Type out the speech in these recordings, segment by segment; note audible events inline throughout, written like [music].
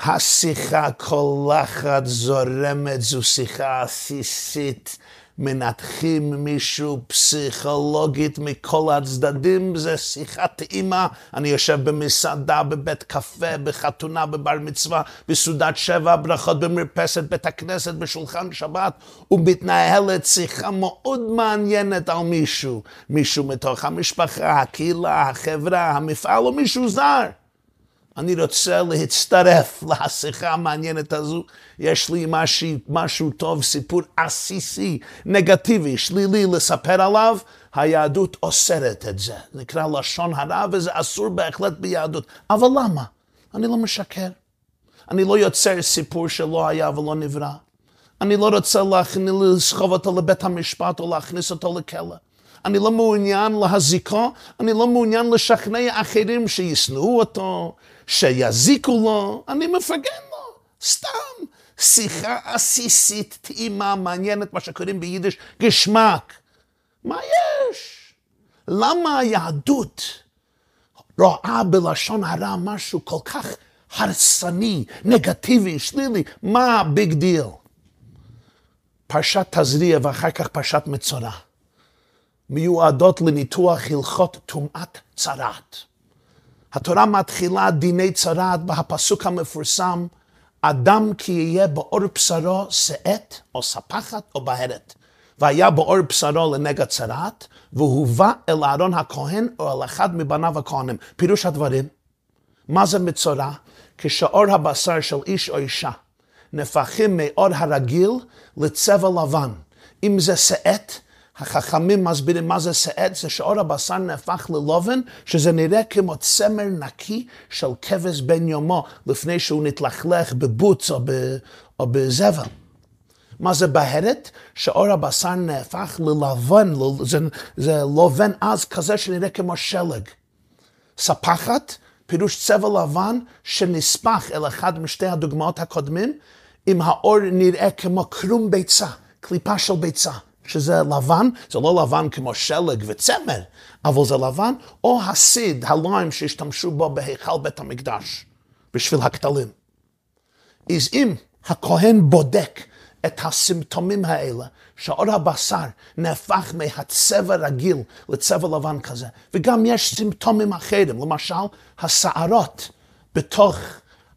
השיחה קולחת, זורמת, זו שיחה עסיסית. מנתחים מישהו פסיכולוגית מכל הצדדים, זה שיחת אימא. אני יושב במסעדה, בבית קפה, בחתונה, בבר מצווה, בסעודת שבע, ברכות במרפסת, בית הכנסת, בשולחן שבת, ומתנהלת שיחה מאוד מעניינת על מישהו. מישהו מתוך המשפחה, הקהילה, החברה, המפעל, או מישהו זר. אני רוצה להצטרף לשיחה המעניינת הזו. יש לי משהו, משהו טוב, סיפור עסיסי, נגטיבי, שלילי לספר עליו. היהדות אוסרת את זה. נקרא לשון הרע וזה אסור בהחלט ביהדות. אבל למה? אני לא משקר. אני לא יוצר סיפור שלא היה ולא נברא. אני לא רוצה לסחוב אותו לבית המשפט או להכניס אותו לכלא. אני לא מעוניין להזיקו, אני לא מעוניין לשכנע אחרים שישנאו אותו, שיזיקו לו, אני מפרגן לו, סתם. שיחה עסיסית, טעימה, מעניינת, מה שקוראים ביידיש געשמאק. מה יש? למה היהדות רואה בלשון הרע משהו כל כך הרסני, נגטיבי, שלילי? מה ה big deal? פרשת תזריע ואחר כך פרשת מצורע. מיועדות לניתוח הלכות טומאת צרעת. התורה מתחילה דיני צרעת בהפסוק המפורסם, אדם כי יהיה באור בשרו שאת או ספחת או בהרת. והיה באור בשרו לנגע צרעת, והובא אל אהרון הכהן או אל אחד מבניו הכהנים. פירוש הדברים, מה זה מצורע? כשאור הבשר של איש או אישה נפחים מאור הרגיל לצבע לבן. אם זה שאת, החכמים מסבירים מה זה שאת, זה שאור הבשר נהפך ללובן, שזה נראה כמו צמר נקי של כבש בן יומו, לפני שהוא נתלכלך בבוץ או, ב, או בזבל. מה זה בהרת? שאור הבשר נהפך ללבן, זה, זה לובן אז כזה שנראה כמו שלג. ספחת, פירוש צבע לבן שנספח אל אחד משתי הדוגמאות הקודמים, אם האור נראה כמו קרום ביצה, קליפה של ביצה. שזה לבן, זה לא לבן כמו שלג וצמר, אבל זה לבן, או הסיד, הליים שהשתמשו בו בהיכל בית המקדש, בשביל הכתלים. אז אם הכהן בודק את הסימפטומים האלה, שאור הבשר נהפך מהצבע רגיל לצבע לבן כזה, וגם יש סימפטומים אחרים, למשל השערות בתוך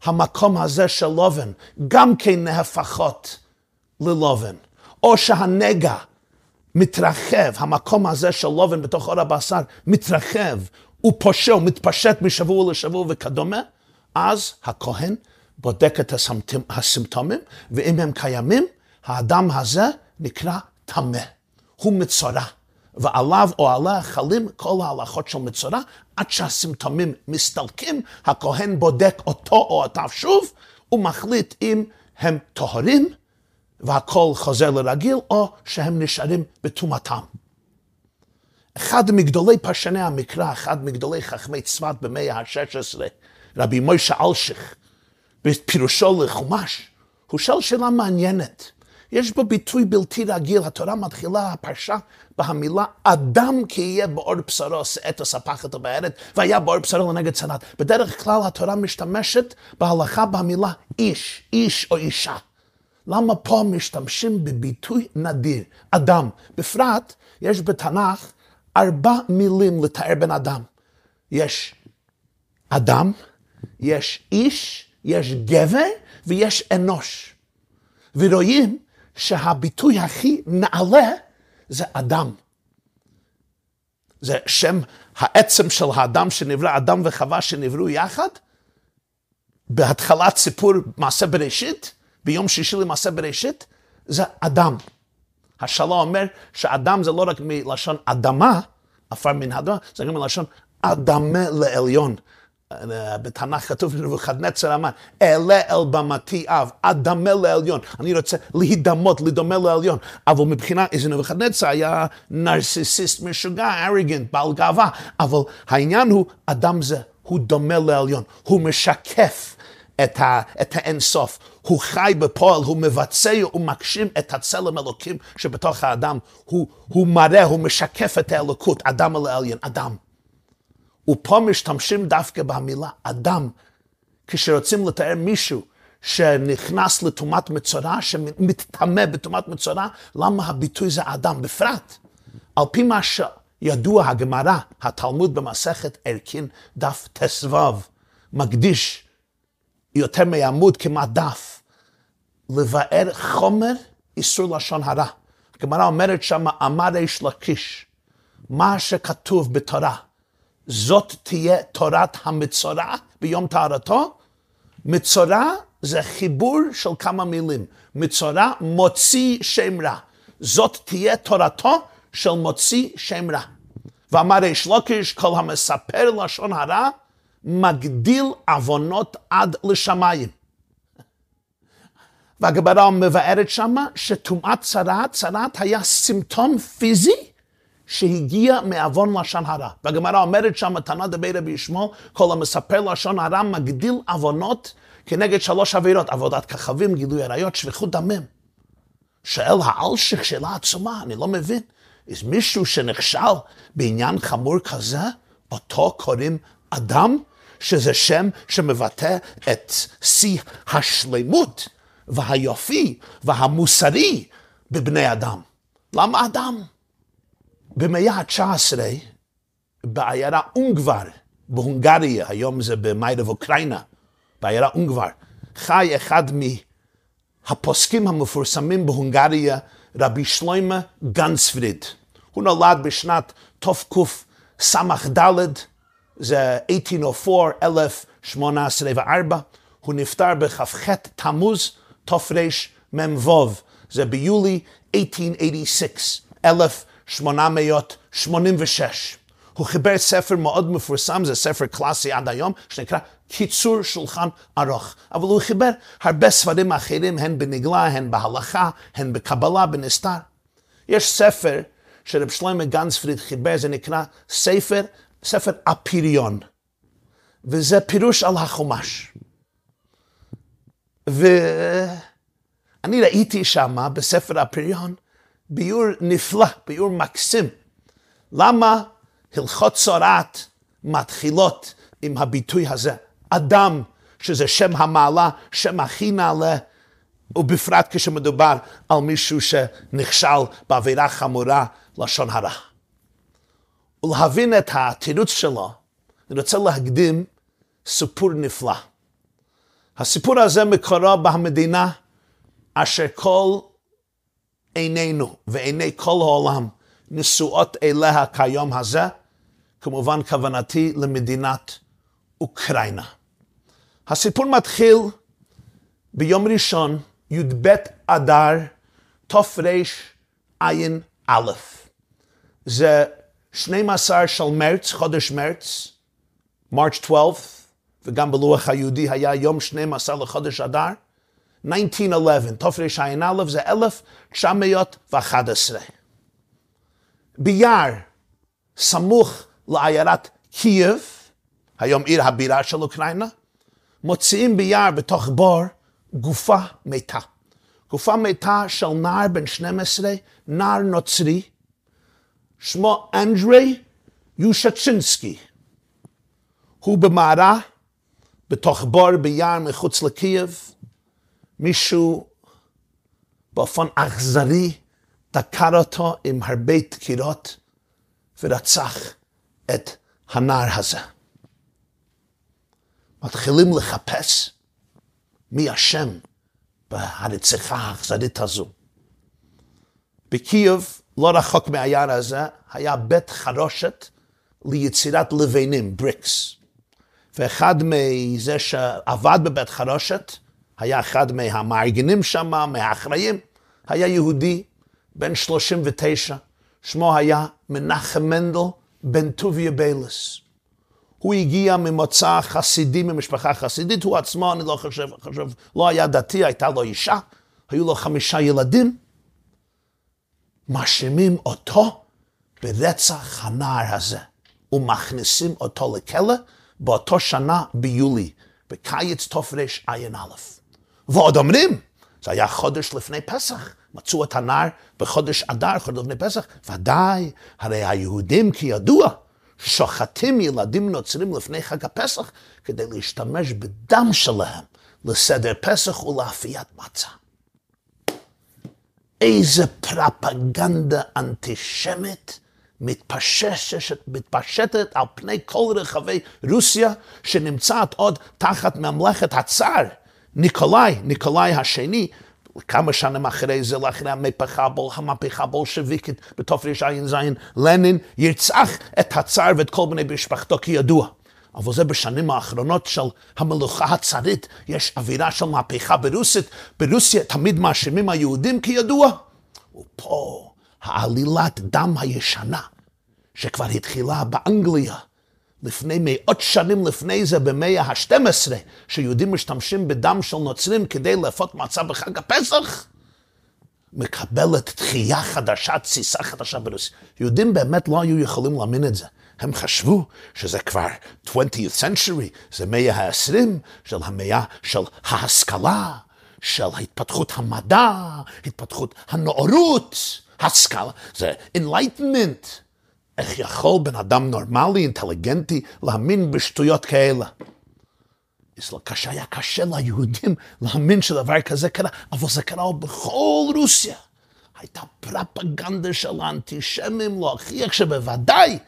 המקום הזה של לובן, גם כן נהפכות ללובן, או שהנגע מתרחב, המקום הזה של לובן בתוך אור הבשר מתרחב, הוא פושה, הוא מתפשט משבוע לשבוע וכדומה, אז הכהן בודק את הסימפטומים, ואם הם קיימים, האדם הזה נקרא טמא. הוא מצורע, ועליו או עליה חלים כל ההלכות של מצורע, עד שהסימפטומים מסתלקים, הכהן בודק אותו או אותיו שוב, ומחליט אם הם טהורים והכל חוזר לרגיל, או שהם נשארים בטומאתם. אחד מגדולי פרשני המקרא, אחד מגדולי חכמי צפת במאה ה-16, רבי מוישה אלשיך, בפירושו לחומש, הוא שואל שאלה מעניינת. יש בו ביטוי בלתי רגיל, התורה מתחילה הפרשה בהמילה אדם כי יהיה באור בשרו שאת הספחת הבארת, והיה באור בשרו לנגד צנת. בדרך כלל התורה משתמשת בהלכה במילה איש, איש או אישה. למה פה משתמשים בביטוי נדיר, אדם? בפרט, יש בתנ"ך ארבע מילים לתאר בן אדם. יש אדם, יש איש, יש גבר ויש אנוש. ורואים שהביטוי הכי נעלה זה אדם. זה שם העצם של האדם שנברא, אדם וחווה שנבראו יחד. בהתחלת סיפור מעשה בראשית, ביום שישי למעשה בראשית, זה אדם. השאלה אומר שאדם זה לא רק מלשון אדמה, עפר מן האדמה, זה גם מלשון אדמה לעליון. בתנ"ך כתוב נבוכדנצר אמר, אעלה אל במתי אב, אדמה לעליון. אני רוצה להידמות, לדומה לעליון. אבל מבחינה, איזה נבוכדנצר היה נרסיסיסט משוגע, אריגנט, בעל גאווה. אבל העניין הוא, אדם זה, הוא דומה לעליון. הוא משקף את, ה, את האינסוף. הוא חי בפועל, הוא מבצע ומגשים את הצלם אלוקים שבתוך האדם. הוא, הוא מראה, הוא משקף את האלוקות, אדם אל העליון, אדם. ופה משתמשים דווקא במילה אדם, כשרוצים לתאר מישהו שנכנס לטומאת מצורע, שמתטמא בטומאת מצורע, למה הביטוי זה אדם? בפרט, על פי מה שידוע הגמרא, התלמוד במסכת ערכין, דף ט"ו, מקדיש יותר מעמוד כמעט דף, לבאר חומר איסור לשון הרע. הגמרא אומרת שם, אמר איש לקיש, מה שכתוב בתורה, זאת תהיה תורת המצורע ביום טהרתו. מצורע זה חיבור של כמה מילים. מצורע מוציא שם רע. זאת תהיה תורתו של מוציא שם רע. ואמר איש לוקיש, כל המספר לשון הרע, מגדיל עוונות עד לשמיים. והגברה מבארת שמה שטומאת צרעת, צרעת היה סימפטום פיזי שהגיע מעוון לשון הרע. והגמרא אומרת שם, תנא דבי רבי ישמעאל, כל המספר לשון הרע מגדיל עוונות כנגד שלוש עבירות, עבודת כוכבים, גילוי עריות, שפיכות דמים. שואל האלשיך שאלה עצומה, אני לא מבין. יש מישהו שנכשל בעניין חמור כזה, אותו קוראים אדם, שזה שם שמבטא את שיא השלמות והיופי והמוסרי בבני אדם. למה אדם? במאה ה-19, בעיירה אונגבר, בהונגריה, היום זה במיירב אוקראינה, בעיירה אונגבר, חי אחד מהפוסקים המפורסמים בהונגריה, רבי שלוימה גנספריד. הוא נולד בשנת תקס"ד, זה 1804, 1804, הוא נפטר בכ"ח תמוז תרמ"ו, זה ביולי 1886, 1886. הוא חיבר ספר מאוד מפורסם, זה ספר קלאסי עד היום, שנקרא קיצור שולחן ארוך. אבל הוא חיבר הרבה ספרים אחרים, הן בנגלה, הן בהלכה, הן בקבלה, בנסתר. יש ספר שרב שלמה גנצפריד חיבר, זה נקרא ספר, ספר אפיריון. וזה פירוש על החומש. ואני ראיתי שם בספר הפריון ביור נפלא, ביור מקסים. למה הלכות צורעת מתחילות עם הביטוי הזה? אדם, שזה שם המעלה, שם הכי נעלה, ובפרט כשמדובר על מישהו שנכשל בעבירה חמורה, לשון הרע. ולהבין את התירוץ שלו, אני רוצה להקדים סיפור נפלא. הסיפור הזה מקורו במדינה אשר כל עינינו ועיני כל העולם נשואות אליה כיום הזה, כמובן כוונתי למדינת אוקראינה. הסיפור מתחיל ביום ראשון, י"ב אדר, תרע"א. זה 12 של מרץ, חודש מרץ, מרץ 12, וגם בלוח היהודי היה יום 12 לחודש אדר, 1911, תרע"א זה 1911. ביער, סמוך לעיירת קייב, היום עיר הבירה של אוקראינה, מוציאים ביער בתוך בור גופה מתה. גופה מתה של נער בן 12, נער נוצרי, שמו אנדרי יושצ'ינסקי. הוא במערה, בתוך בור ביער מחוץ לקייב, מישהו באופן אכזרי דקר אותו עם הרבה דקירות ורצח את הנער הזה. מתחילים לחפש מי אשם בהרציחה האכזרית הזו. בקייב, לא רחוק מהיער הזה, היה בית חרושת ליצירת לבנים, בריקס. ואחד מזה שעבד בבית חרושת, היה אחד מהמארגנים שם, מהאחראים, היה יהודי בן 39, שמו היה מנחם מנדל בן טוביה ביילס. הוא הגיע ממוצא חסידי, ממשפחה חסידית, הוא עצמו, אני לא חושב, חושב, לא היה דתי, הייתה לו אישה, היו לו חמישה ילדים. מאשימים אותו ברצח הנער הזה, ומכניסים אותו לכלא באותו שנה ביולי, בקיץ תרע"א. ועוד אומרים, זה היה חודש לפני פסח, מצאו את הנער בחודש אדר, חודש לפני פסח, ודאי, הרי היהודים כידוע, שוחטים ילדים נוצרים לפני חג הפסח כדי להשתמש בדם שלהם לסדר פסח ולאפיית מצה. איזה פרפגנדה אנטישמית מתפשטת, מתפשטת על פני כל רחבי רוסיה, שנמצאת עוד תחת ממלכת הצאר, ניקולאי, ניקולאי השני, כמה שנים אחרי זה, לאחרי המהפכה, המהפכה הבולשביקית בתרע"ז, לנין ירצח את הצאר ואת כל בני משפחתו כידוע. אבל זה בשנים האחרונות של המלוכה הצארית, יש אווירה של מהפכה ברוסית. ברוסיה תמיד מאשימים היהודים כידוע. ופה העלילת דם הישנה, שכבר התחילה באנגליה, לפני מאות שנים לפני זה, במאה ה-12, שיהודים משתמשים בדם של נוצרים כדי לאפות מצה בחג הפסח, מקבלת תחייה חדשה, תסיסה חדשה ברוסיה. יהודים באמת לא היו יכולים להאמין את זה. הם חשבו שזה כבר 20th century, זה מאה ה-20 של המאה של ההשכלה, של התפתחות המדע, התפתחות הנאורות, השכלה, זה enlightenment. איך יכול בן אדם נורמלי, אינטליגנטי, להאמין בשטויות כאלה? קשה, היה קשה ליהודים להאמין שדבר כזה קרה, אבל זה קרה בכל רוסיה. הייתה פרפגנדה של האנטישמים להוכיח שבוודאי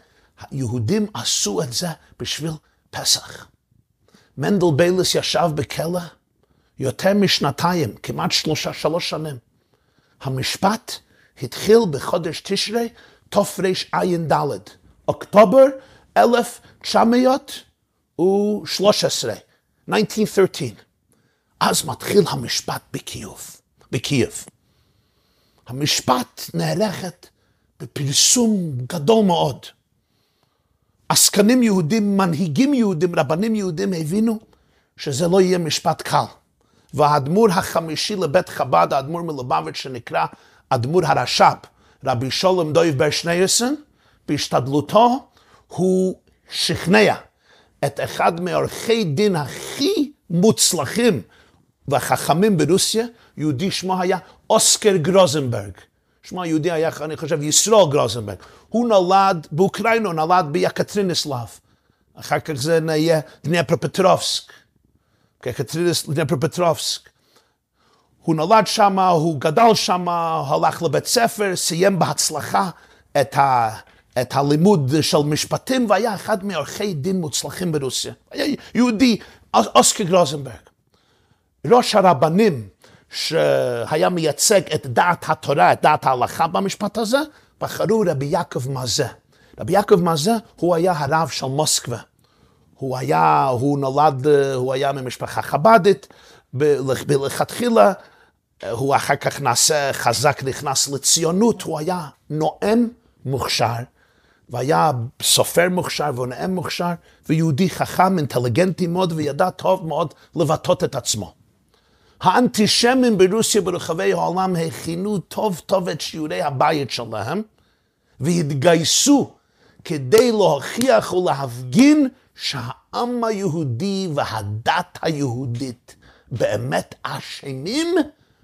היהודים עשו את זה בשביל פסח. מנדל ביילס ישב בכלא יותר משנתיים, כמעט שלושה, שלוש שנים. המשפט התחיל בחודש תשרי תרע"ד, אוקטובר 1913, 1913. אז מתחיל המשפט בקייב, בקייב. המשפט נערכת בפרסום גדול מאוד. עסקנים יהודים, מנהיגים יהודים, רבנים יהודים הבינו שזה לא יהיה משפט קל. והאדמו"ר החמישי לבית חב"ד, האדמו"ר מלובביץ' שנקרא אדמו"ר הרש"פ, רבי שולם דויב בר שנייסן, בהשתדלותו הוא שכנע את אחד מעורכי דין הכי מוצלחים והחכמים ברוסיה, יהודי שמו היה אוסקר גרוזנברג. שמו היהודי היה, אני חושב, ישרול גרוזנברג. הוא נולד באוקראינה, הוא נולד ביקטרינסלב. אחר כך זה נהיה דניפרופטרובסק. יקטריניס דניפרופטרובסק. הוא נולד שם, הוא גדל שם, הלך לבית ספר, סיים בהצלחה את, ה, את הלימוד של משפטים, והיה אחד מעורכי דין מוצלחים ברוסיה. היה יהודי, אוסקר גרוזנברג. ראש הרבנים שהיה מייצג את דעת התורה, את דעת ההלכה במשפט הזה, בחרו רבי יעקב מזה. רבי יעקב מזה, הוא היה הרב של מוסקבה. הוא היה, הוא נולד, הוא היה ממשפחה חב"דית, מלכתחילה הוא אחר כך נעשה חזק, נכנס לציונות, הוא היה נואם מוכשר, והיה סופר מוכשר ונואם מוכשר, ויהודי חכם, אינטליגנטי מאוד, וידע טוב מאוד לבטא את עצמו. האנטישמים ברוסיה ברחבי העולם הכינו טוב טוב את שיעורי הבית שלהם, והתגייסו כדי להוכיח ולהפגין שהעם היהודי והדת היהודית באמת אשמים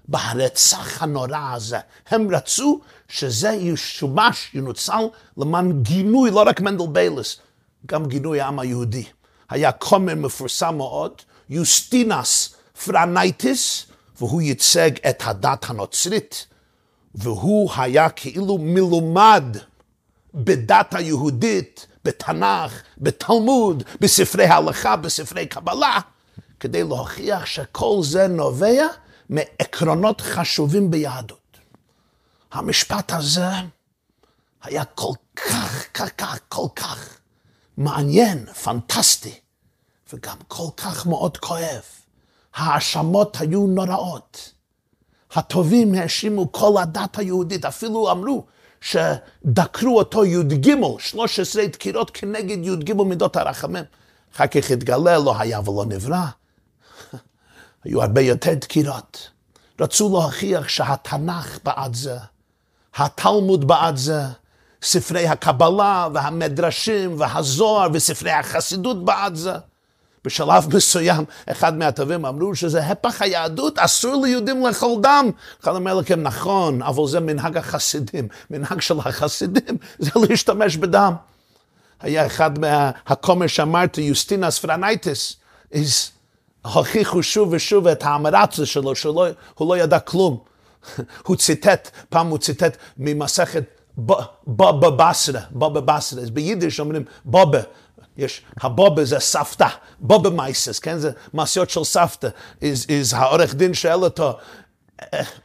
ברצח הנורא הזה. הם רצו שזה ישומש, ינוצל למען גינוי, לא רק מנדל ביילס, גם גינוי העם היהודי. היה כומר מפורסם מאוד, יוסטינס פרנייטיס, והוא ייצג את הדת הנוצרית, והוא היה כאילו מלומד בדת היהודית, בתנ"ך, בתלמוד, בספרי הלכה, בספרי קבלה, כדי להוכיח שכל זה נובע מעקרונות חשובים ביהדות. המשפט הזה היה כל כך, כל כך, כל כך מעניין, פנטסטי, וגם כל כך מאוד כואב. ההאשמות היו נוראות. הטובים האשימו כל הדת היהודית, אפילו אמרו שדקרו אותו י"ג, 13 דקירות כנגד י"ג מידות הרחמים. אחר כך התגלה, לא היה ולא נברא. [laughs] היו הרבה יותר דקירות. רצו להוכיח שהתנ"ך בעד זה, התלמוד בעד זה, ספרי הקבלה והמדרשים והזוהר וספרי החסידות בעד זה. בשלב מסוים, אחד מהתובעים אמרו שזה היפך היהדות, אסור ליהודים לאכול דם. אחד אומר לכם, נכון, אבל זה מנהג החסידים. מנהג של החסידים [laughs] זה להשתמש בדם. היה אחד מהכומר שאמרתי, יוסטינס פרנייטיס, הוכיחו שוב ושוב את העם הארצות שלו, שהוא לא ידע כלום. [laughs] הוא ציטט, פעם הוא ציטט ממסכת בבא בתרא, בבא בתרא, אז ביידיש אומרים באבע, יש, הבובה זה סבתא, בובה מייסס, כן, זה מעשיות של סבתא, אז העורך דין שואל אותו,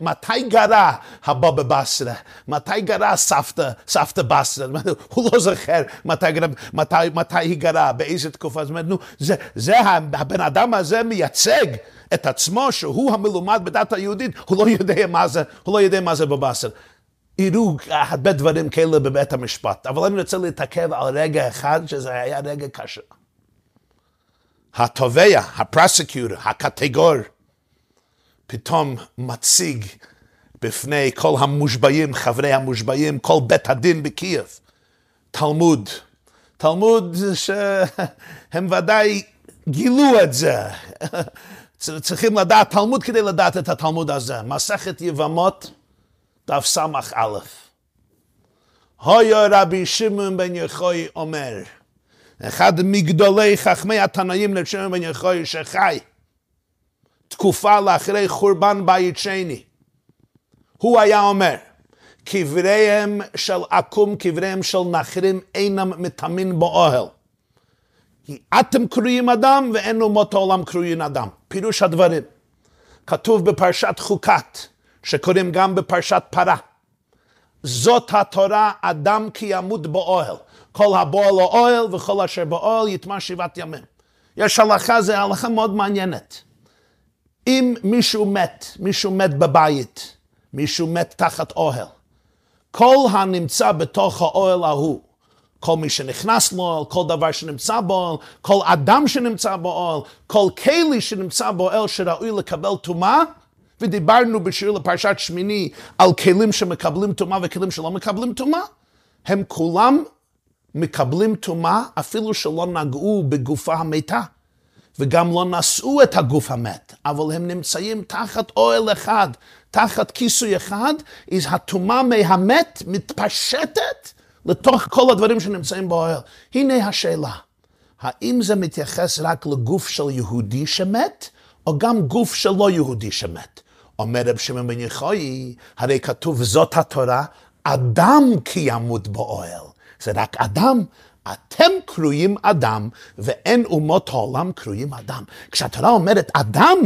מתי גרה הבובה בסרה? מתי גרה סבתא, סבתא בסרה? הוא לא זוכר מתי, מתי, מתי היא גרה, באיזה תקופה. זאת אומרת, נו, זה, זה הבן אדם הזה מייצג את עצמו שהוא המלומד בדת היהודית, הוא לא יודע מה זה, הוא לא יודע מה זה בבשר. יראו הרבה דברים כאלה בבית המשפט, אבל אני רוצה להתעכב על רגע אחד, שזה היה רגע קשה. התובע, ה prosecutor, הקטגור, פתאום מציג בפני כל המושבעים, חברי המושבעים, כל בית הדין בקייב, תלמוד. תלמוד שהם [laughs] ודאי גילו את זה. [laughs] צריכים לדעת תלמוד כדי לדעת את התלמוד הזה. מסכת יבמות, דף ס"א. היה רבי שמעון בן יוחאי אומר, אחד מגדולי חכמי התנאים לשמעון בן יחוי שחי תקופה לאחרי חורבן בית שני. הוא היה אומר, קבריהם של עקום, קבריהם של נחרים, אינם מטמין באוהל. כי אתם קרויים אדם ואין אומות העולם קרויים אדם. פירוש הדברים. כתוב בפרשת חוקת, שקוראים גם בפרשת פרה. זאת התורה, אדם כי ימות באוהל. כל הבועל לאוהל וכל אשר באוהל יטמע שבעת ימים. יש הלכה, זו הלכה מאוד מעניינת. אם מישהו מת, מישהו מת בבית, מישהו מת תחת אוהל, כל הנמצא בתוך האוהל ההוא, כל מי שנכנס לאוהל, כל דבר שנמצא באוהל, כל אדם שנמצא באוהל, כל כלי שנמצא באוהל שראוי לקבל טומאה, ודיברנו בשיעור לפרשת שמיני על כלים שמקבלים טומאה וכלים שלא מקבלים טומאה, הם כולם מקבלים טומאה אפילו שלא נגעו בגופה המתה. וגם לא נשאו את הגוף המת, אבל הם נמצאים תחת אוהל אחד, תחת כיסוי אחד, אז הטומאה מהמת מתפשטת לתוך כל הדברים שנמצאים באוהל. הנה השאלה, האם זה מתייחס רק לגוף של יהודי שמת, או גם גוף של לא יהודי שמת? אומר רב שמעון בן יחוי, הרי כתוב זאת התורה, אדם כי ימות באוהל. זה רק אדם, אתם קרויים אדם, ואין אומות העולם קרויים אדם. כשהתורה אומרת אדם,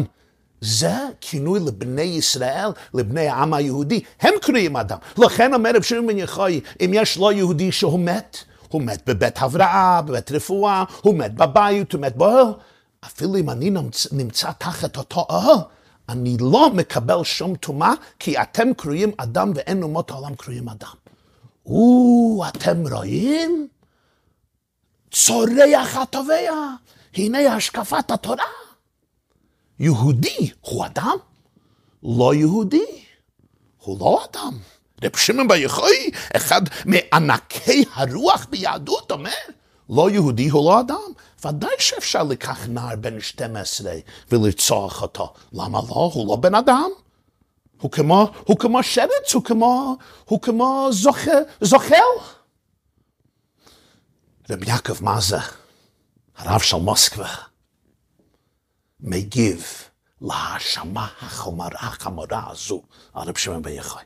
זה כינוי לבני ישראל, לבני העם היהודי, הם קרויים אדם. לכן אומר רב שמעון בן יחוי, אם יש לא יהודי שהוא מת, הוא מת בבית הבראה, בבית רפואה, הוא מת בבית, הוא מת באוהל. אפילו אם אני נמצא, נמצא תחת אותו אוהל, אני לא מקבל שום טומאה, כי אתם קרויים אדם ואין אומות העולם קרויים אדם. או, אתם רואים? צורח התובע, הנה השקפת התורה. יהודי הוא אדם, לא יהודי הוא לא אדם. רב שמעון בר יחוי, אחד מענקי הרוח ביהדות, אומר, לא יהודי הוא לא אדם. ודאי שאפשר לקח נער בן 12 ולרצוח אותו. למה לא? הוא לא בן אדם. הוא כמו, הוא כמו שרץ, הוא כמו, הוא כמו זוכה, זוחל. רב יעקב מזה, הרב של מוסקבה, מגיב להאשמה החמורה הזו על רב שמעון בר יחוי.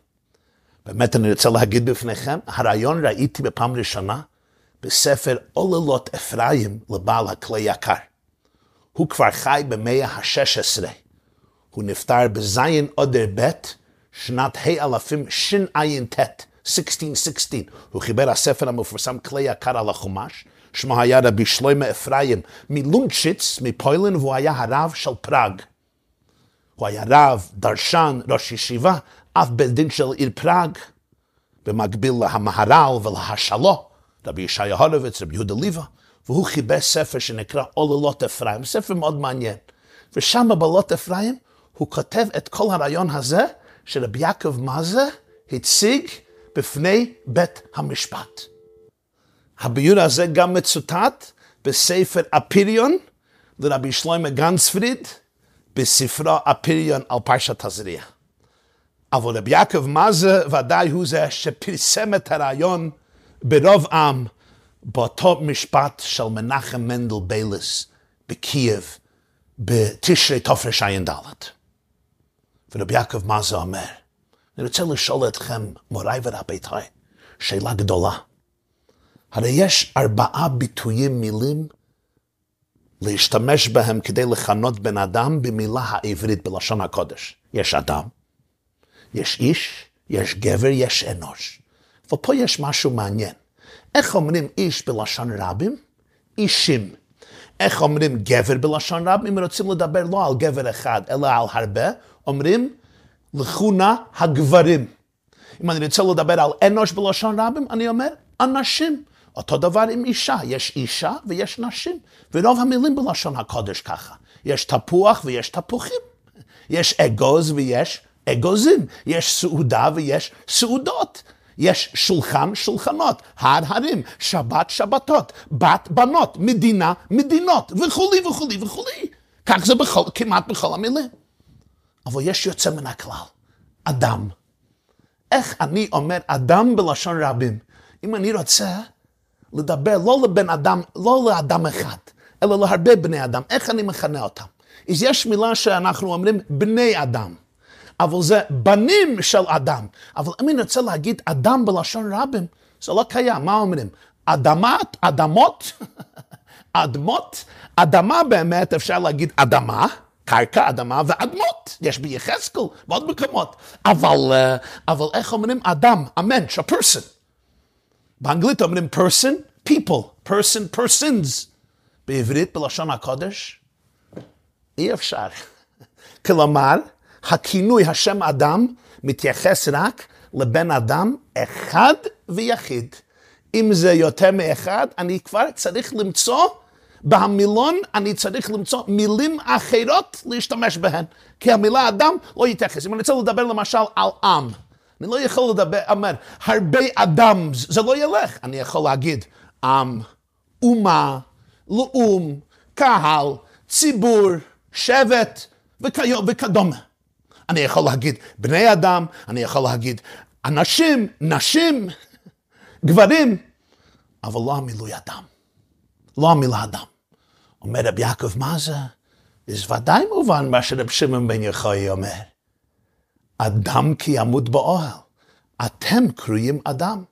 באמת אני רוצה להגיד בפניכם, הרעיון ראיתי בפעם ראשונה בספר עוללות אפרים לבעל הכלי יקר. הוא כבר חי במאה ה-16. הוא נפטר בזין אודר ב', שנת ה' אלפים שע"ט, 1616. הוא חיבר הספר המפורסם כלי יקר על החומש. שמו היה רבי שלוימה אפרים מלונקשיץ, מפוילן, והוא היה הרב של פראג. הוא היה רב, דרשן, ראש ישיבה, אף בית דין של עיר פראג, במקביל להמהר"ל ולהשלו. רבי ישעיה הורוביץ, רבי יהודה ליבה, והוא חיבר ספר שנקרא עוללות אפרים, ספר מאוד מעניין. ושם בעולות אפרים הוא כותב את כל הרעיון הזה שרבי יעקב מזה הציג בפני בית המשפט. הביור הזה גם מצוטט בספר אפיריון לרבי שלמה גנצפריד, בספרו אפיריון על פרשת הזריע. אבל רבי יעקב מזה ודאי הוא זה שפרסם את הרעיון ברוב עם באותו משפט של מנחם מנדל ביילס בקייב, בתשרי תופרש ע"ד. ורבי יעקב מזה אומר, אני רוצה לשאול אתכם, מוריי ורבותיי, שאלה גדולה. הרי יש ארבעה ביטויים, מילים, להשתמש בהם כדי לכנות בן אדם במילה העברית בלשון הקודש. יש אדם, יש איש, יש גבר, יש אנוש. ופה יש משהו מעניין. איך אומרים איש בלשון רבים? אישים. איך אומרים גבר בלשון רבים? אם רוצים לדבר לא על גבר אחד, אלא על הרבה, אומרים לכונה הגברים. אם אני רוצה לדבר על אנוש בלשון רבים, אני אומר אנשים. אותו דבר עם אישה, יש אישה ויש נשים, ורוב המילים בלשון הקודש ככה. יש תפוח ויש תפוחים, יש אגוז ויש אגוזים, יש סעודה ויש סעודות. יש שולחן, שולחנות, הר, הרים, שבת, שבתות, בת, בנות, מדינה, מדינות, וכולי וכולי וכולי. כך זה בכל, כמעט בכל המילים. אבל יש יוצא מן הכלל, אדם. איך אני אומר אדם בלשון רבים? אם אני רוצה לדבר לא לבן אדם, לא לאדם אחד, אלא להרבה בני אדם, איך אני מכנה אותם? אז יש מילה שאנחנו אומרים בני אדם. אבל זה בנים של אדם. אבל אם אני רוצה להגיד אדם בלשון רבים, זה לא קיים. מה אומרים? אדמת, אדמות, [laughs] אדמות, אדמה באמת אפשר להגיד אדמה, קרקע, אדמה ואדמות. יש ביחזקאל ועוד מקומות. אבל, אה, אבל איך אומרים אדם, a person. באנגלית אומרים person, people, person, persons. בעברית, בלשון הקודש, אי אפשר. [laughs] כלומר, הכינוי השם אדם מתייחס רק לבן אדם אחד ויחיד. אם זה יותר מאחד, אני כבר צריך למצוא, במילון אני צריך למצוא מילים אחרות להשתמש בהן. כי המילה אדם לא יתייחס. אם אני רוצה לדבר למשל על עם, אני לא יכול לדבר, אומר, הרבה אדם, זה לא ילך. אני יכול להגיד עם, אומה, לאום, קהל, ציבור, שבט וכדומה. אני יכול להגיד בני אדם, אני יכול להגיד אנשים, נשים, גברים, אבל לא המילוי אדם. לא המילה אדם. אומר רב יעקב, מה זה? זה ודאי מובן מה שרב שמעון בן יחוי אומר. אדם כי ימות באוהל. אתם קרויים אדם,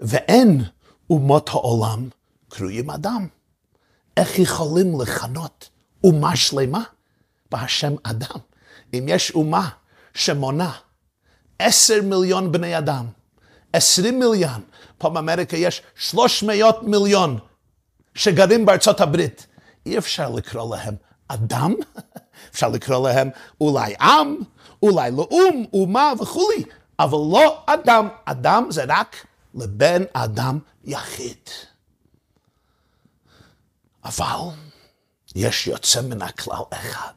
ואין אומות העולם קרויים אדם. איך יכולים לכנות אומה שלמה בהשם אדם? אם יש אומה שמונה עשר מיליון בני אדם, עשרים מיליון, פה באמריקה יש שלוש מאות מיליון שגרים בארצות הברית, אי אפשר לקרוא להם אדם, [laughs] אפשר לקרוא להם אולי עם, אולי לאום, אומה וכולי, אבל לא אדם, אדם זה רק לבן אדם יחיד. אבל יש יוצא מן הכלל אחד,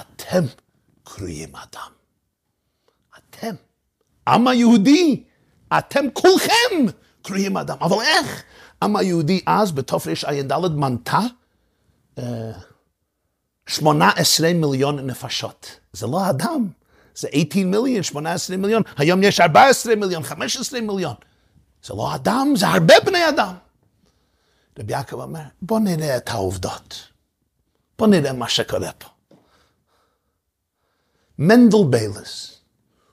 אתם קרויים אדם. אתם, עם היהודי, אתם כולכם קרויים אדם. אבל איך? עם היהודי אז, בתרע"ד, מנתה אה, שמונה עשרה מיליון נפשות. זה לא אדם, זה 18 מיליון, 18 מיליון. היום יש 14 מיליון, 15 מיליון. זה לא אדם, זה הרבה בני אדם. רבי יעקב אומר, בוא נראה את העובדות. בוא נראה מה שקורה פה. מנדל ביילס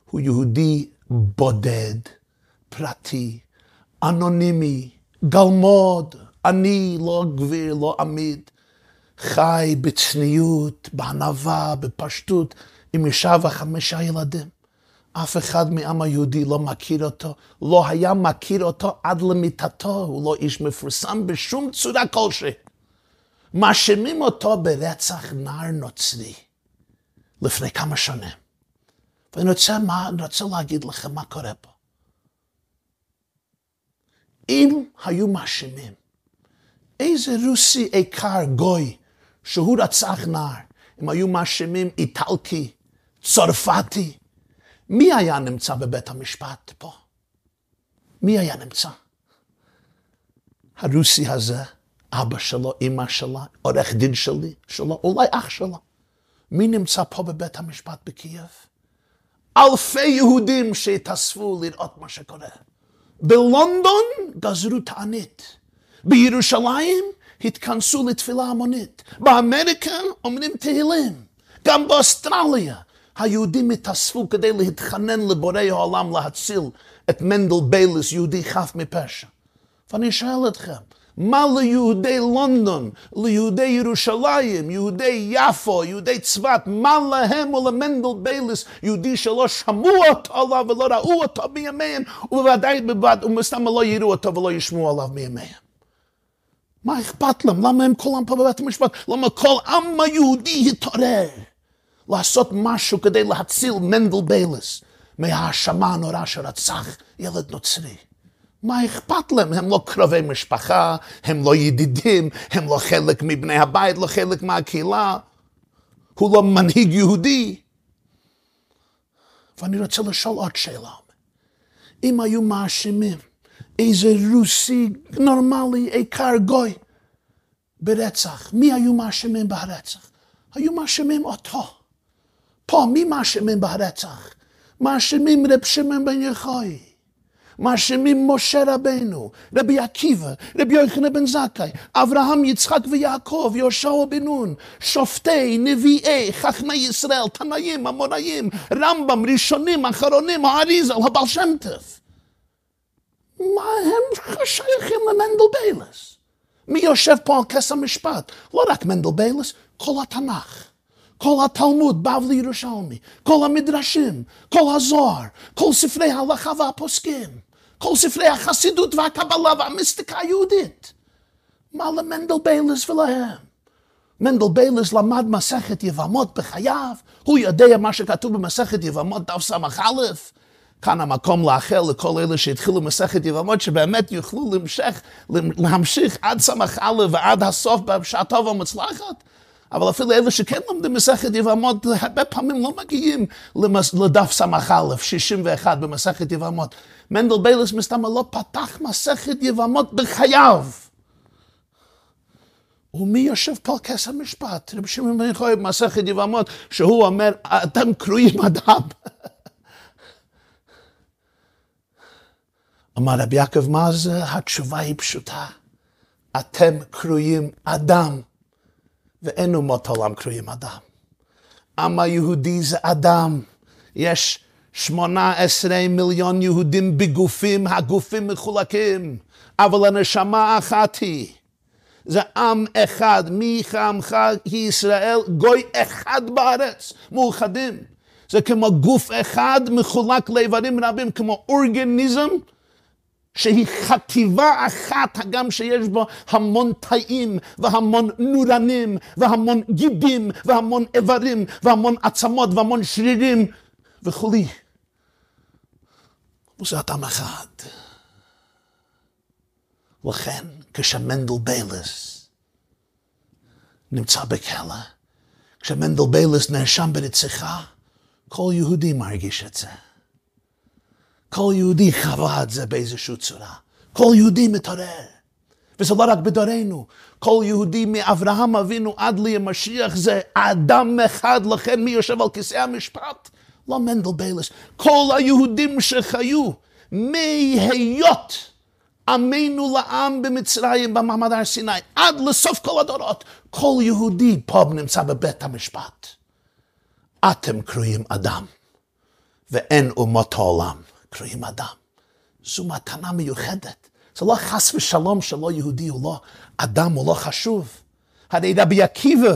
הוא יהודי בודד, פרטי, אנונימי, גלמוד, אני לא גביר, לא עמיד, חי בצניעות, בענווה, בפשטות, עם אישה וחמישה ילדים. אף אחד מעם היהודי לא מכיר אותו, לא היה מכיר אותו עד למיטתו, הוא לא איש מפורסם בשום צורה כלשהי. מאשימים אותו ברצח נער נוצרי. לפני כמה שנים. ואני רוצה, מה, אני רוצה להגיד לכם מה קורה פה. אם היו מאשימים איזה רוסי עיקר גוי שהוא רצח נער, אם היו מאשימים איטלקי, צרפתי, מי היה נמצא בבית המשפט פה? מי היה נמצא? הרוסי הזה, אבא שלו, אמא שלה, עורך דין שלי, שלו, אולי אח שלו. מי נמצא פה בבית המשפט בקייב? אלפי יהודים שהתאספו לראות מה שקורה. בלונדון גזרו תענית. בירושלים התכנסו לתפילה המונית. באמריקה אומרים תהילים. גם באוסטרליה היהודים התאספו כדי להתחנן לבורא העולם להציל את מנדל בייליס, יהודי חף מפשע. ואני שואל אתכם, מה ליהודי לונדון, ליהודי ירושלים, יהודי יפו, יהודי צבת, מה להם ולמנדל בייליס, יהודי שלא שמעו אותו עליו ולא ראו אותו מימיהם, ובוודאי בבד, ומסתם לא יראו אותו ולא ישמעו עליו מימיהם. מה אכפת להם? למה הם כולם פה בבית המשפט? למה כל עם היהודי התעורר לעשות משהו כדי להציל מנדל בייליס מההאשמה הנוראה שרצח ילד נוצרי? מה אכפת להם? הם לא קרובי משפחה, הם לא ידידים, הם לא חלק מבני הבית, לא חלק מהקהילה. הוא לא מנהיג יהודי. ואני רוצה לשאול עוד שאלה. אם היו מאשימים איזה רוסי נורמלי, עיקר גוי, ברצח, מי היו מאשימים ברצח? היו מאשימים אותו. פה, מי מאשימים ברצח? מאשימים רב שמעון בן יחוי. מאשימים משה רבנו, רבי עקיבא, רבי יוחנן בן זכאי, אברהם, יצחק ויעקב, יהושע בן נון, שופטי, נביאי, חכמי ישראל, תנאים, אמוראים, רמב"ם, ראשונים, אחרונים, האריזל, הבעל שם טוב. מה הם שייכים למנדל ביילס? מי יושב פה על כס המשפט? לא רק מנדל ביילס, כל התנ"ך. כל התלמוד, בבלי ירושלמי, כל המדרשים, כל הזוהר, כל ספרי ההלכה והפוסקים, כל ספרי החסידות והקבלה והמיסטיקה היהודית. מה למנדל ביילס ולהם? מנדל ביילס למד מסכת יבמות בחייו, הוא יודע מה שכתוב במסכת יבמות דף ס"א, כאן המקום לאחל לכל אלה שהתחילו מסכת יבמות, שבאמת יוכלו למשך, להמשיך עד ס"א ועד הסוף בשעה טובה ומוצלחת. אבל אפילו אלה שכן לומדים מסכת יבמות, הרבה פעמים לא מגיעים למס, לדף ס"א, 61 במסכת יבמות. מנדל ביילס מסתמה לא פתח מסכת יבמות בחייו. ומי יושב פה כס המשפט? רבי שמעון בן יחוי במסכת יבמות, שהוא אומר, אתם קרויים אדם. [laughs] אמר רבי יעקב, מה זה? התשובה היא פשוטה. אתם קרויים אדם. ואין אומות העולם קרויים אדם. עם היהודי זה אדם. יש שמונה עשרה מיליון יהודים בגופים, הגופים מחולקים, אבל הנשמה אחת היא. זה עם אחד, מי חמך ישראל, גוי אחד בארץ, מאוחדים. זה כמו גוף אחד מחולק לאיברים רבים, כמו אורגניזם שהיא חטיבה אחת, הגם שיש בו המון תאים והמון נורנים והמון גידים והמון איברים והמון עצמות והמון שרירים וכולי. וזה אדם אחד. לכן, כשמנדל ביילס נמצא בכלא, כשמנדל ביילס נאשם ברציחה, כל יהודי מרגיש את זה. כל יהודי חווה את זה באיזושהי צורה. כל יהודי מתעורר. וזה לא רק בדורנו, כל יהודי מאברהם אבינו עד לימשיח זה אדם אחד, לכן מי יושב על כיסא המשפט? לא מנדל ביילס. כל היהודים שחיו מהיות עמנו לעם במצרים במעמד הר סיני, עד לסוף כל הדורות, כל יהודי פה נמצא בבית המשפט. אתם קרויים אדם, ואין אומות העולם. קרויים אדם. זו מתנה מיוחדת. זה לא חס ושלום שלא יהודי הוא לא אדם, הוא לא חשוב. הרי רבי עקיבא,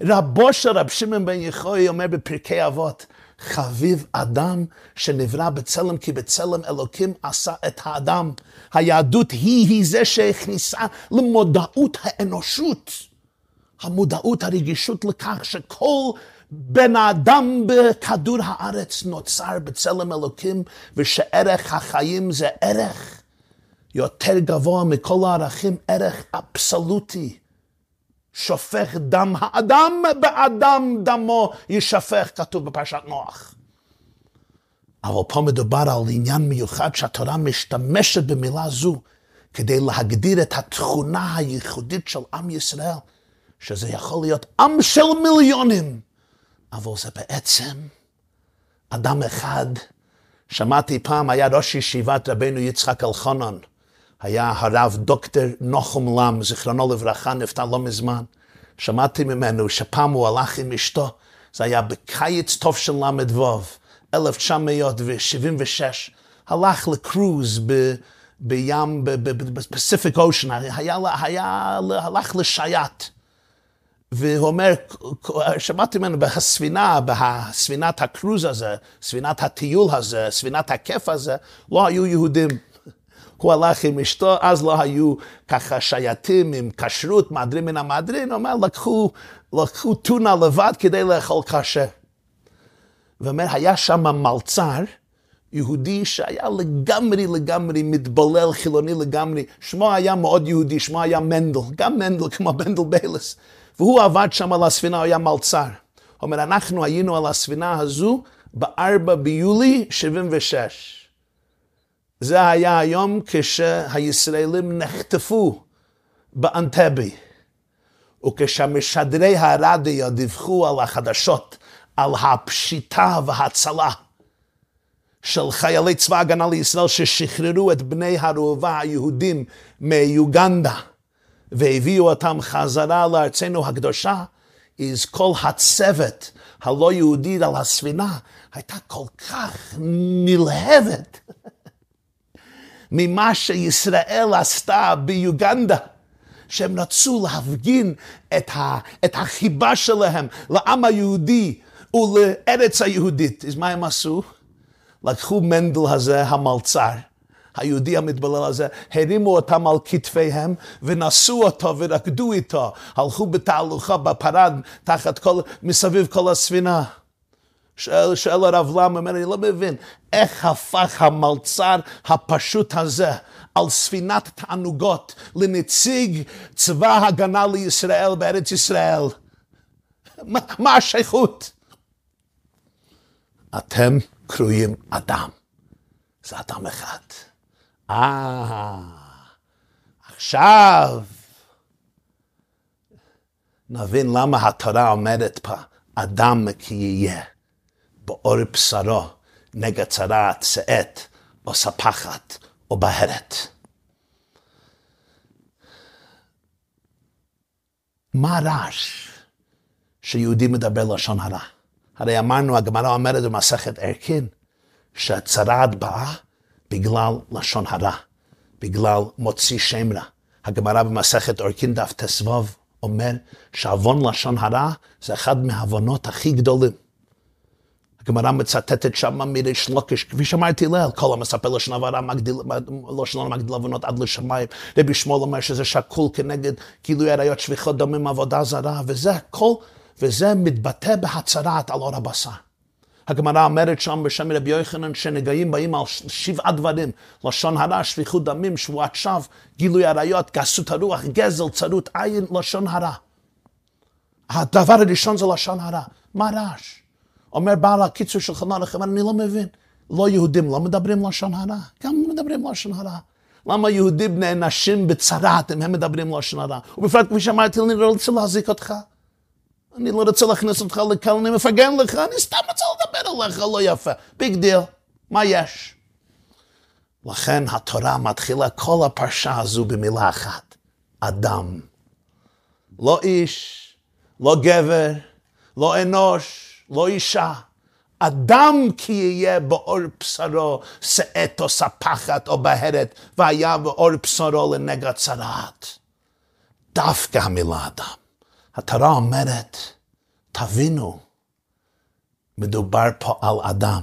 רבו של רב שמעון בן יחוי אומר בפרקי אבות, חביב אדם שנברא בצלם כי בצלם אלוקים עשה את האדם. היהדות היא היא זה שהכניסה למודעות האנושות. המודעות, הרגישות לכך שכל בן האדם בכדור הארץ נוצר בצלם אלוקים, ושערך החיים זה ערך יותר גבוה מכל הערכים, ערך אבסולוטי. שופך דם האדם, באדם דמו יישפך, כתוב בפרשת נוח. אבל פה מדובר על עניין מיוחד שהתורה משתמשת במילה זו כדי להגדיר את התכונה הייחודית של עם ישראל, שזה יכול להיות עם של מיליונים. אבל זה בעצם אדם אחד. שמעתי פעם, היה ראש ישיבת רבנו יצחק אלחנן, היה הרב דוקטור נחום לם, זיכרונו לברכה, נפטר לא מזמן. שמעתי ממנו שפעם הוא הלך עם אשתו, זה היה בקיץ טוב של ל"ו, 1976, הלך לקרוז ב, בים, בפסיפיק אושן, היה, היה, הלך לשייט. והוא אומר, שמעתי ממנו בספינה, בספינת הקרוז הזה, ספינת הטיול הזה, ספינת הכיף הזה, לא היו יהודים. [laughs] הוא הלך עם אשתו, אז לא היו ככה שייטים עם כשרות, מהדרין מן המהדרין, הוא אומר, לקחו, לקחו טונה לבד כדי לאכול קשה. ואומר, היה שם מלצר, יהודי שהיה לגמרי לגמרי מתבולל, חילוני לגמרי. שמו היה מאוד יהודי, שמו היה מנדל, גם מנדל כמו מנדל ביילס. והוא עבד שם על הספינה, הוא היה מלצר. הוא אומר, אנחנו היינו על הספינה הזו ב-4 ביולי 76. זה היה היום כשהישראלים נחטפו באנטבי, וכשמשדרי הרדיו דיווחו על החדשות, על הפשיטה וההצלה של חיילי צבא ההגנה לישראל ששחררו את בני הרובע היהודים מיוגנדה והביאו אותם חזרה לארצנו הקדושה, אז כל הצוות הלא יהודי על הספינה הייתה כל כך נלהבת. [laughs] ממה שישראל עשתה ביוגנדה. שהם רצו להפגין את, ה, את החיבה שלהם לעם היהודי ולארץ היהודית. אז מה הם עשו? לקחו מנדל הזה, המלצר, היהודי המתבלל הזה, הרימו אותם על כתפיהם ונשאו אותו ורקדו איתו, הלכו בתהלוכה בפרד תחת כל, מסביב כל הספינה. שואל, שואל הרב למה, אומר, אני לא מבין, איך הפך המלצר הפשוט הזה על ספינת תענוגות לנציג צבא הגנה לישראל בארץ ישראל? [laughs] מה, מה השייכות? אתם קרויים אדם. זה אדם אחד. אה, עכשיו נבין למה התורה אומרת פה, אדם כי יהיה. באור בשרו, נגע צרעת, שאת, או ספחת, או בהרת. מה הרעש שיהודי מדבר לשון הרע? הרי אמרנו, הגמרא אומרת במסכת ערכין, שהצרעת באה בגלל לשון הרע, בגלל מוציא שם רע. הגמרא במסכת ערכין דף ט"ו אומר שעוון לשון הרע זה אחד מהעוונות הכי גדולים. הגמרא מצטטת שם מריש לוקיש, כפי שאמרתי לעיל, כל המספר לשון עברה מגדיל, לשון מגדיל עוונות עד לשמיים. רבי שמואל אומר שזה שקול כנגד גילוי עריות שפיכות דמים עבודה זרה, וזה הכל, וזה מתבטא בהצהרת על אור הבשר. הגמרא אומרת שם בשם רבי יוחנן שנגעים באים על שבעה דברים, לשון הרע, שפיכות דמים, שבועת שווא, גילוי עריות, גסות הרוח, גזל, צרות עין, לשון הרע. הדבר הראשון זה לשון הרע. מה רעש? אומר בעל הקיצור של חנה לכם, אני לא מבין. לא יהודים לא מדברים לשון הרע? גם מדברים לשון הרע. למה יהודים נענשים בצרת אם הם מדברים לשון הרע? ובפרט כפי שאמרתי, אני לא רוצה להזיק אותך. אני לא רוצה להכניס אותך לקהל, אני מפרגן לך, אני סתם רוצה לדבר עליך לא יפה. big deal, מה יש? לכן התורה מתחילה כל הפרשה הזו במילה אחת, אדם. לא איש, לא גבר, לא אנוש, לא אישה. אדם כי יהיה בעור בשרו, שאת או ספחת או בהרת, והיה בעור בשרו לנגע צרעת. דווקא המילה אדם. התורה אומרת, תבינו, מדובר פה על אדם.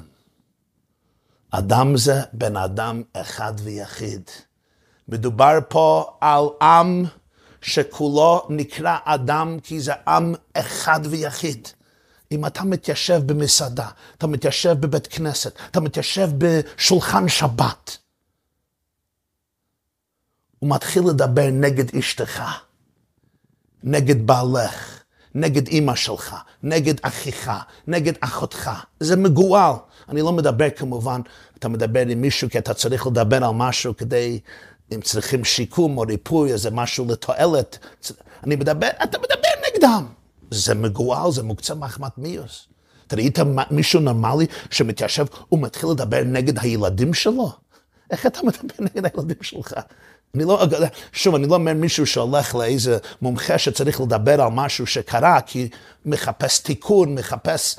אדם זה בן אדם אחד ויחיד. מדובר פה על עם שכולו נקרא אדם כי זה עם אחד ויחיד. אם אתה מתיישב במסעדה, אתה מתיישב בבית כנסת, אתה מתיישב בשולחן שבת, הוא מתחיל לדבר נגד אשתך, נגד בעלך, נגד אימא שלך, נגד אחיך, נגד אחותך. זה מגועל. אני לא מדבר כמובן, אתה מדבר עם מישהו כי אתה צריך לדבר על משהו כדי, אם צריכים שיקום או ריפוי, איזה משהו לתועלת. אני מדבר, אתה מדבר נגדם. זה מגועל, זה מוקצה מחמת מיוס. אתה ראית מישהו נורמלי שמתיישב ומתחיל לדבר נגד הילדים שלו? איך אתה מדבר נגד הילדים שלך? אני לא, שוב, אני לא אומר מישהו שהולך לאיזה מומחה שצריך לדבר על משהו שקרה, כי מחפש תיקון, מחפש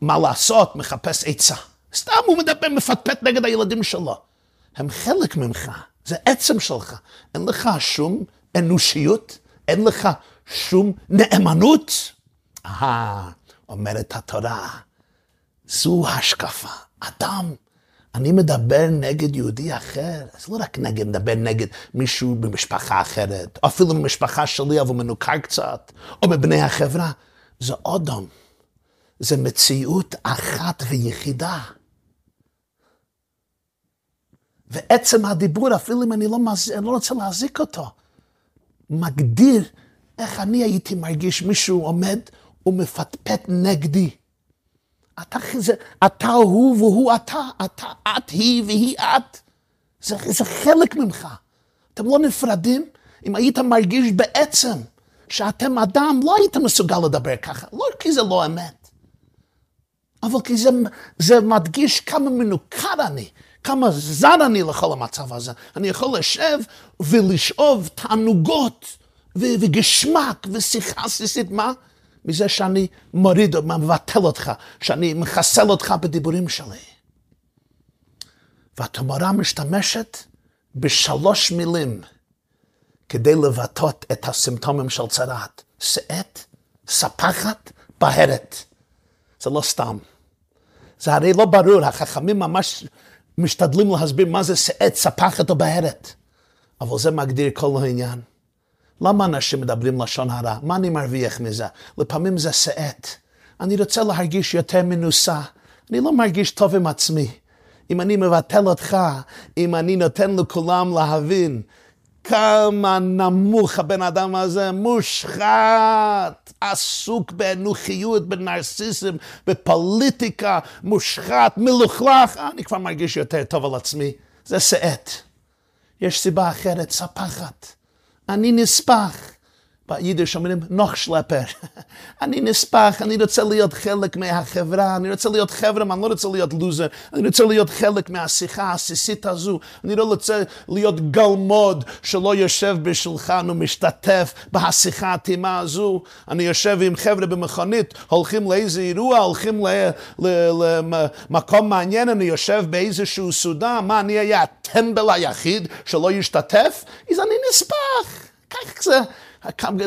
מה לעשות, מחפש עצה. סתם הוא מדבר, מפטפט נגד הילדים שלו. הם חלק ממך, זה עצם שלך. אין לך שום אנושיות, אין לך שום נאמנות. אה, אומרת התורה, זו השקפה. אדם, אני מדבר נגד יהודי אחר, זה לא רק נגד, מדבר נגד מישהו במשפחה אחרת, אפילו במשפחה שלי, אבל מנוכר קצת, או מבני החברה. זה אודם. זה מציאות אחת ויחידה. ועצם הדיבור, אפילו אם אני לא, מז... לא רוצה להזיק אותו, מגדיר איך אני הייתי מרגיש מישהו עומד ומפטפט נגדי. אתה, זה, אתה הוא והוא אתה, אתה את היא והיא את. זה, זה חלק ממך. אתם לא נפרדים. אם היית מרגיש בעצם שאתם אדם, לא היית מסוגל לדבר ככה. לא כי זה לא אמת, אבל כי זה, זה מדגיש כמה מנוכר אני, כמה זר אני לכל המצב הזה. אני יכול לשב ולשאוב תענוגות וגשמק ושיחה עסיסית, מה? מזה שאני מוריד, מבטל אותך, שאני מחסל אותך בדיבורים שלי. והתמורה משתמשת בשלוש מילים כדי לבטא את הסימפטומים של צרעת. שאת, ספחת, בהרת. זה לא סתם. זה הרי לא ברור, החכמים ממש משתדלים להסביר מה זה שאת, ספחת או בהרת. אבל זה מגדיר כל העניין. למה אנשים מדברים לשון הרע? מה אני מרוויח מזה? לפעמים זה שאת. אני רוצה להרגיש יותר מנוסה. אני לא מרגיש טוב עם עצמי. אם אני מבטל אותך, אם אני נותן לכולם להבין כמה נמוך הבן אדם הזה, מושחת, עסוק באנוכיות, בנרסיסם, בפוליטיקה, מושחת, מלוכלך, אני כבר מרגיש יותר טוב על עצמי. זה שאת. יש סיבה אחרת, ספחת. אני נספח. ביידיש אומרים נוח שלפר. [laughs] אני נספח, אני רוצה להיות חלק מהחברה, אני רוצה להיות חבר'ה, אני לא רוצה להיות לוזר, אני רוצה להיות חלק מהשיחה העסיסית הזו, אני לא רוצה להיות גלמוד שלא יושב בשולחן ומשתתף בהשיחה הטימה הזו. אני יושב עם חבר'ה במכונית, הולכים לאיזה אירוע, הולכים למקום מעניין, אני יושב באיזשהו סעודה, מה אני אהיה הטמבל היחיד שלא ישתתף? אז אני נספח. כך זה.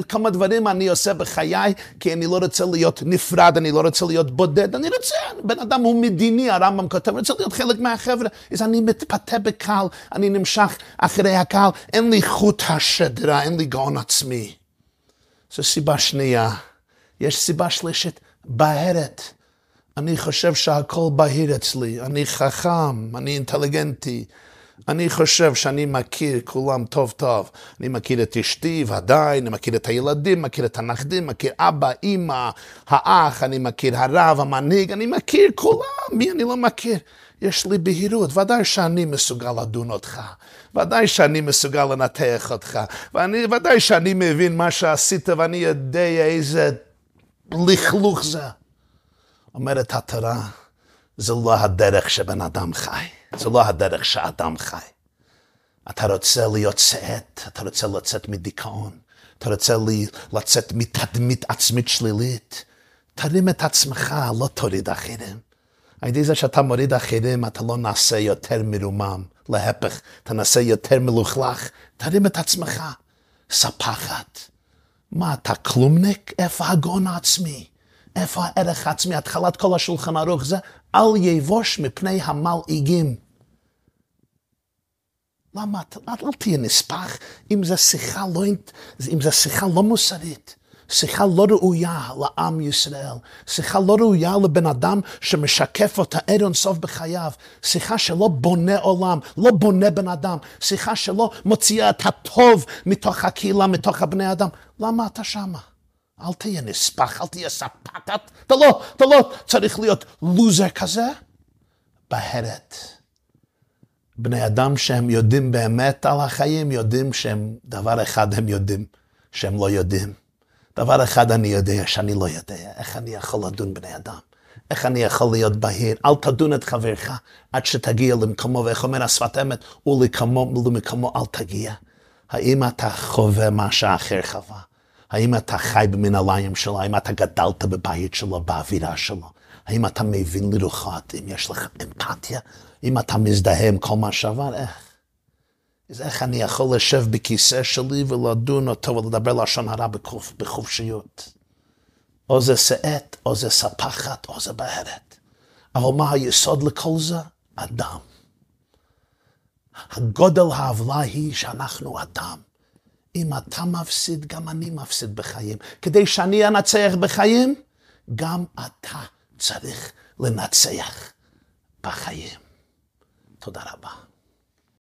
כמה דברים אני עושה בחיי, כי אני לא רוצה להיות נפרד, אני לא רוצה להיות בודד, אני רוצה, בן אדם הוא מדיני, הרמב"ם כותב, אני רוצה להיות חלק מהחבר'ה, אז אני מתפתה בקהל, אני נמשך אחרי הקהל, אין לי חוט השדרה, אין לי גאון עצמי. זו סיבה שנייה. יש סיבה שלישית, בהרת. אני חושב שהכל בהיר אצלי, אני חכם, אני אינטליגנטי, אני חושב שאני מכיר כולם טוב טוב. אני מכיר את אשתי, ודאי, אני מכיר את הילדים, מכיר את הנכדים, מכיר אבא, אימא, האח, אני מכיר הרב, המנהיג, אני מכיר כולם, מי אני לא מכיר? יש לי בהירות, ודאי שאני מסוגל לדון אותך, ודאי שאני מסוגל לנתח אותך, ואני, ודאי שאני מבין מה שעשית ואני יודע איזה לכלוך זה. אומרת התורה, זה לא הדרך שבן אדם חי. זה לא הדרך שאדם חי. אתה רוצה להיות שאת, אתה רוצה לצאת מדיכאון, אתה רוצה לצאת מתדמית עצמית שלילית. תרים את עצמך, לא תוריד אחרים. על ידי זה שאתה מוריד אחרים, אתה לא נעשה יותר מרומם. להפך, אתה נעשה יותר מלוכלך. תרים את עצמך. ספחת. מה, אתה כלומניק? איפה הגאון העצמי? איפה הערך העצמי? התחלת כל השולחן ערוך זה אל יבוש מפני המלעיגים. למה? אל, אל תהיה נספח אם זו שיחה לא, אם זו שיחה לא מוסרית. שיחה לא ראויה לעם ישראל, שיחה לא ראויה לבן אדם שמשקף אותה ערן סוף בחייו, שיחה שלא בונה עולם, לא בונה בן אדם, שיחה שלא מוציאה את הטוב מתוך הקהילה, מתוך הבני אדם. למה אתה שמה? אל תהיה נספח, אל תהיה ספקת, אתה לא, אתה לא צריך להיות לוזר כזה. בהרת. בני אדם שהם יודעים באמת על החיים, יודעים שהם, דבר אחד הם יודעים, שהם לא יודעים. דבר אחד אני יודע שאני לא יודע, איך אני יכול לדון בני אדם? איך אני יכול להיות בהיר? אל תדון את חברך עד שתגיע למקומו, ואיך אומר השפת אמת, ולמקומו אל תגיע. האם אתה חווה מה שאחר חווה? האם אתה חי במנהליים שלו? האם אתה גדלת בבית שלו, באווירה שלו? האם אתה מבין לרוחות? אם יש לך אמפתיה? אם אתה מזדהה עם כל מה שעבר? איך? אז איך אני יכול לשב בכיסא שלי ולדון אותו ולדבר לשון הרע בחופשיות? או זה שאת, או זה ספחת, או זה בהרת. אבל מה היסוד לכל זה? אדם. הגודל העוולה היא שאנחנו אדם. אם אתה מפסיד, גם אני מפסיד בחיים. כדי שאני אנצח בחיים, גם אתה צריך לנצח בחיים. とならば。